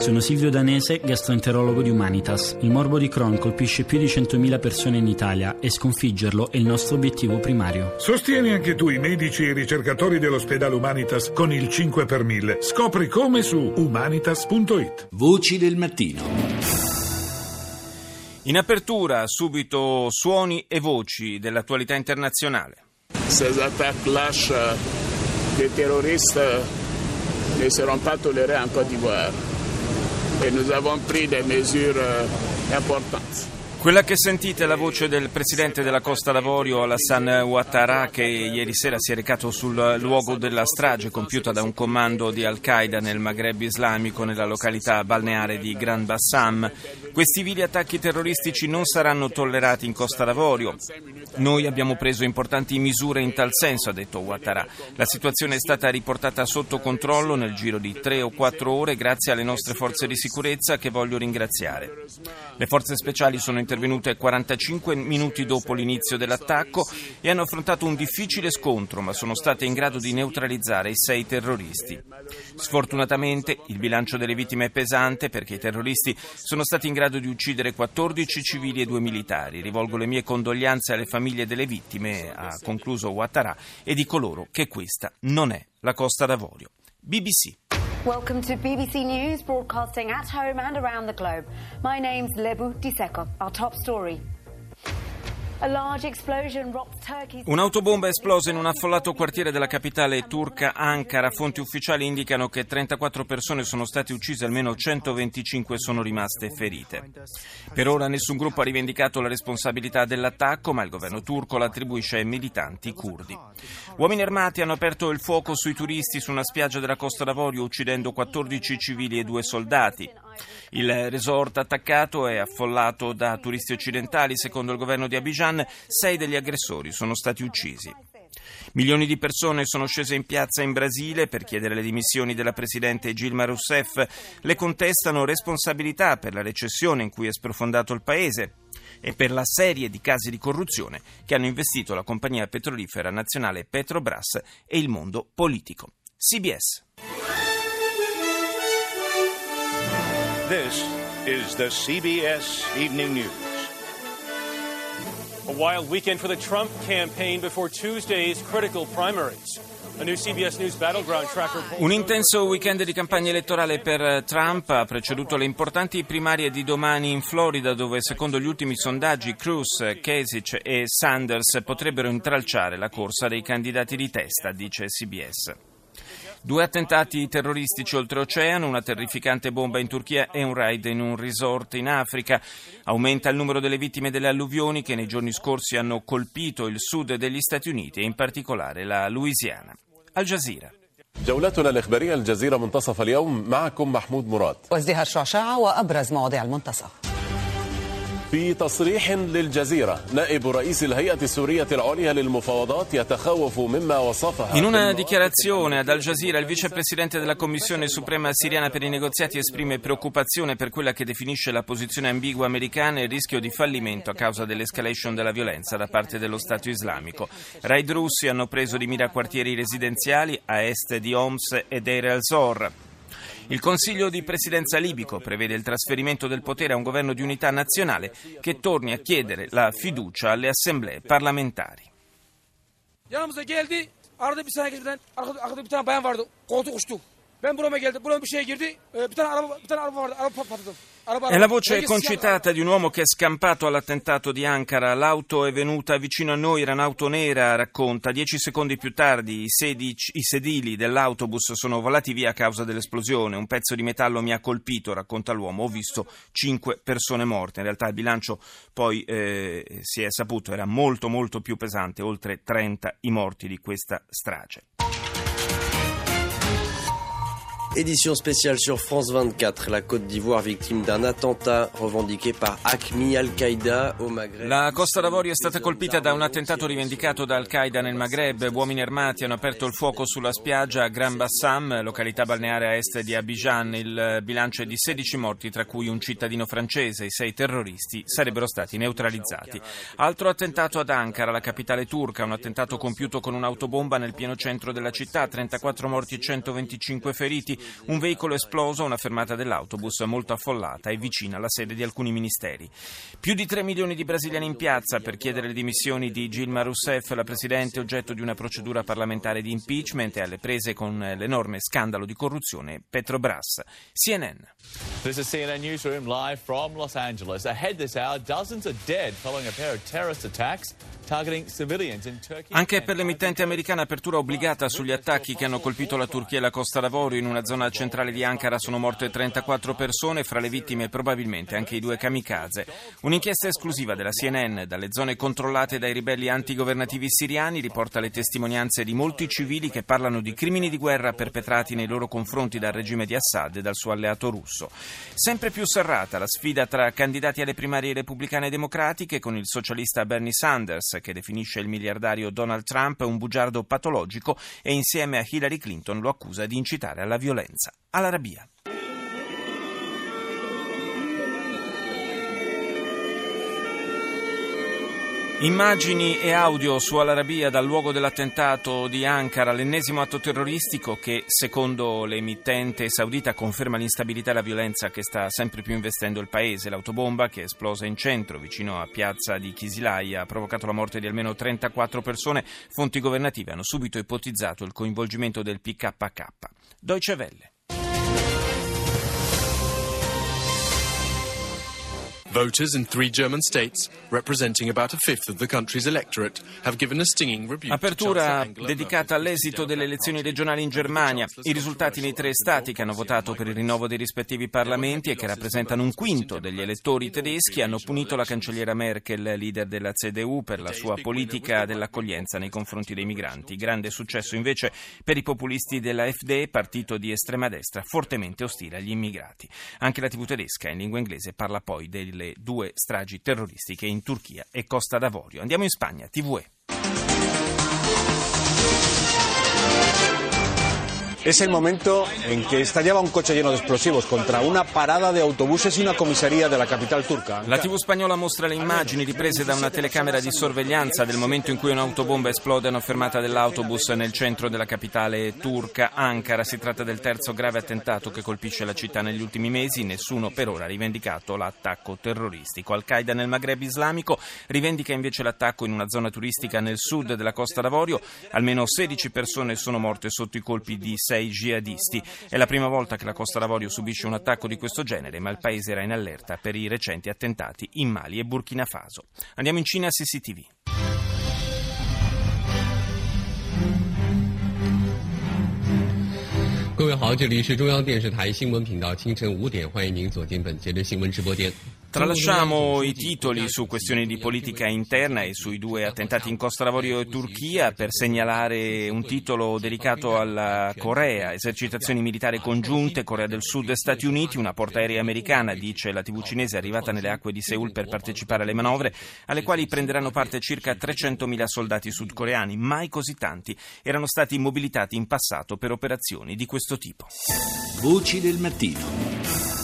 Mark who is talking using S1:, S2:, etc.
S1: Sono Silvio Danese, gastroenterologo di Humanitas. Il morbo di Crohn colpisce più di 100.000 persone in Italia e sconfiggerlo è il nostro obiettivo primario.
S2: Sostieni anche tu i medici e i ricercatori dell'ospedale Humanitas con il 5 per 1000. Scopri come su humanitas.it.
S3: Voci del mattino.
S4: In apertura, subito suoni e voci dell'attualità internazionale.
S5: Ces attaques lâches des terroristes ne seront pas tolérées en Côte d'Ivoire et nous avons pris des mesures euh, importantes.
S4: Quella che sentite è la voce del presidente della Costa d'Avorio, Alassane Ouattara, che ieri sera si è recato sul luogo della strage compiuta da un comando di Al-Qaeda nel Maghreb islamico nella località balneare di Gran Bassam. Questi vili attacchi terroristici non saranno tollerati in Costa d'Avorio. Noi abbiamo preso importanti misure in tal senso, ha detto Ouattara. La situazione è stata riportata sotto controllo nel giro di tre o quattro ore grazie alle nostre forze di sicurezza che voglio ringraziare. Le forze speciali sono intervenute 45 minuti dopo l'inizio dell'attacco e hanno affrontato un difficile scontro, ma sono state in grado di neutralizzare i sei terroristi. Sfortunatamente il bilancio delle vittime è pesante perché i terroristi sono stati in grado di uccidere 14 civili e due militari. Rivolgo le mie condoglianze alle famiglie delle vittime, ha concluso Ouattara, e di coloro che questa non è la Costa d'Avorio. BBC.
S6: Welcome to BBC News, broadcasting at home and around the globe. My name's Lebu Diseko. Our top story.
S4: Un'autobomba è esplosa in un affollato quartiere della capitale turca Ankara. Fonti ufficiali indicano che 34 persone sono state uccise, almeno 125 sono rimaste ferite. Per ora nessun gruppo ha rivendicato la responsabilità dell'attacco, ma il governo turco l'attribuisce ai militanti curdi. Uomini armati hanno aperto il fuoco sui turisti su una spiaggia della Costa d'Avorio, uccidendo 14 civili e due soldati. Il resort attaccato è affollato da turisti occidentali. Secondo il governo di Abidjan, sei degli aggressori sono stati uccisi. Milioni di persone sono scese in piazza in Brasile per chiedere le dimissioni della presidente Dilma Rousseff. Le contestano responsabilità per la recessione in cui è sprofondato il paese e per la serie di casi di corruzione che hanno investito la compagnia petrolifera nazionale Petrobras e il mondo politico. CBS.
S7: This is the CBS Evening News. A wild weekend for the Trump campaign before Tuesday's critical primaries.
S4: Un intenso weekend di campagna elettorale per Trump ha preceduto le importanti primarie di domani in Florida, dove secondo gli ultimi sondaggi Cruz, Kasich e Sanders potrebbero intralciare la corsa dei candidati di testa, dice CBS. Due attentati terroristici oltreoceano, una terrificante bomba in Turchia e un raid in un resort in Africa. Aumenta il numero delle vittime delle alluvioni che nei giorni scorsi hanno colpito il sud degli Stati Uniti e in particolare la Louisiana. Al Jazeera.
S8: جولتنا الإخبارية الجزيرة منتصف اليوم معكم محمود مراد
S9: وازدهار شعشعة وأبرز مواضيع المنتصف
S8: في تصريح للجزيرة نائب رئيس الهيئة السورية العليا للمفاوضات يتخوف مما وصفها
S4: In una dichiarazione ad Al Jazeera il vicepresidente della Commissione Suprema Siriana per i negoziati esprime preoccupazione per quella che definisce la posizione ambigua americana e il rischio di fallimento a causa dell'escalation della violenza da parte dello Stato islamico. Raid russi hanno preso di mira quartieri residenziali a est di Homs e Deir el-Zor. Il Consiglio di Presidenza libico prevede il trasferimento del potere a un governo di unità nazionale che torni a chiedere la fiducia alle assemblee parlamentari.
S10: Yanımıza geldi. Arada bir saniye giden arkada bir tane bayan vardı. Koltuk uçtu. Ben burama geldim. Burama bir şey girdi. Bir tane araba, bir tane araba vardı. Araba patladı.
S4: È la voce concitata di un uomo che è scampato all'attentato di Ankara. L'auto è venuta vicino a noi, era un'auto nera, racconta. Dieci secondi più tardi i, sedici, i sedili dell'autobus sono volati via a causa dell'esplosione. Un pezzo di metallo mi ha colpito, racconta l'uomo. Ho visto cinque persone morte. In realtà il bilancio poi eh, si è saputo era molto molto più pesante, oltre 30 i morti di questa strage.
S11: Édition spéciale sur France 24, la Côte d'Ivoire victime d'un attentat revendiqué par ACMI Al-Qaïda au Maghreb.
S4: La Costa d'Avorio è stata colpita da un attentato rivendicato da Al-Qaeda nel Maghreb. Uomini armati hanno aperto il fuoco sulla spiaggia a Gran Bassam, località balneare a est di Abidjan. Il bilancio è di 16 morti, tra cui un cittadino francese. I sei terroristi sarebbero stati neutralizzati. Altro attentato ad Ankara, la capitale turca, un attentato compiuto con un'autobomba nel pieno centro della città, 34 morti e 125 feriti. Un veicolo esploso a una fermata dell'autobus molto affollata e vicina alla sede di alcuni ministeri. Più di 3 milioni di brasiliani in piazza per chiedere le dimissioni di Gilma Rousseff, la Presidente oggetto di una procedura parlamentare di impeachment e alle prese con l'enorme scandalo di corruzione Petrobras. CNN.
S3: This is CNN Newsroom live from Los Angeles. Ahead this hour, dozens are dead following a pair of terrorist attacks.
S4: Anche per l'emittente americana apertura obbligata sugli attacchi che hanno colpito la Turchia e la Costa d'Avorio in una zona centrale di Ankara sono morte 34 persone, fra le vittime probabilmente anche i due kamikaze. Un'inchiesta esclusiva della CNN dalle zone controllate dai ribelli antigovernativi siriani riporta le testimonianze di molti civili che parlano di crimini di guerra perpetrati nei loro confronti dal regime di Assad e dal suo alleato russo. Sempre più serrata la sfida tra candidati alle primarie repubblicane e democratiche con il socialista Bernie Sanders che definisce il miliardario Donald Trump un bugiardo patologico e insieme a Hillary Clinton lo accusa di incitare alla violenza. All'Arabia. Immagini e audio su Al-Arabia dal luogo dell'attentato di Ankara, l'ennesimo atto terroristico che, secondo l'emittente saudita, conferma l'instabilità e la violenza che sta sempre più investendo il paese. L'autobomba che è esplosa in centro, vicino a piazza di Kisilai, ha provocato la morte di almeno 34 persone. Fonti governative hanno subito ipotizzato il coinvolgimento del PKK. Deutsche Welle.
S12: Voters in three German states, representing about a fifth of the country's electorate, have given a stinging rebuke.
S4: Apertura dedicata all'esito delle elezioni regionali in Germania. I risultati nei tre stati che hanno votato per il rinnovo dei rispettivi parlamenti e che rappresentano un quinto degli elettori tedeschi hanno punito la cancelliera Merkel, leader della CDU, per la sua politica dell'accoglienza nei confronti dei migranti. Grande successo invece per i populisti della FD, partito di estrema destra, fortemente ostile agli immigrati. Anche la TV tedesca in lingua inglese parla poi del le due stragi terroristiche in Turchia e Costa d'Avorio. Andiamo in Spagna, TVE.
S13: Es el momento en que estallaba un coche lleno de explosivos contra una parada de autobuses y una comisaría de la capital turca.
S4: La TV spagnola mostra le immagini riprese da una telecamera di sorveglianza del momento in cui un'autobomba esplode a una fermata dell'autobus nel centro della capitale turca, Ankara. Si tratta del terzo grave attentato che colpisce la città negli ultimi mesi. Nessuno per ora ha rivendicato l'attacco terroristico. Al-Qaeda nel Maghreb islamico rivendica invece l'attacco in una zona turistica nel sud della Costa d'Avorio. Almeno 16 persone sono morte sotto i colpi di sei jihadisti. È la prima volta che la Costa d'Avorio subisce un attacco di questo genere, ma il paese era in allerta per i recenti attentati in Mali e Burkina Faso. Andiamo in Cina a CCTV. Tralasciamo i titoli su questioni di politica interna e sui due attentati in Costa d'Avorio e Turchia per segnalare un titolo dedicato alla Corea, esercitazioni militari congiunte, Corea del Sud e Stati Uniti, una portaerei americana, dice la TV cinese, arrivata nelle acque di Seoul per partecipare alle manovre, alle quali prenderanno parte circa 300.000 soldati sudcoreani, mai così tanti, erano stati mobilitati in passato per operazioni di questo tipo.
S14: Voci del mattino.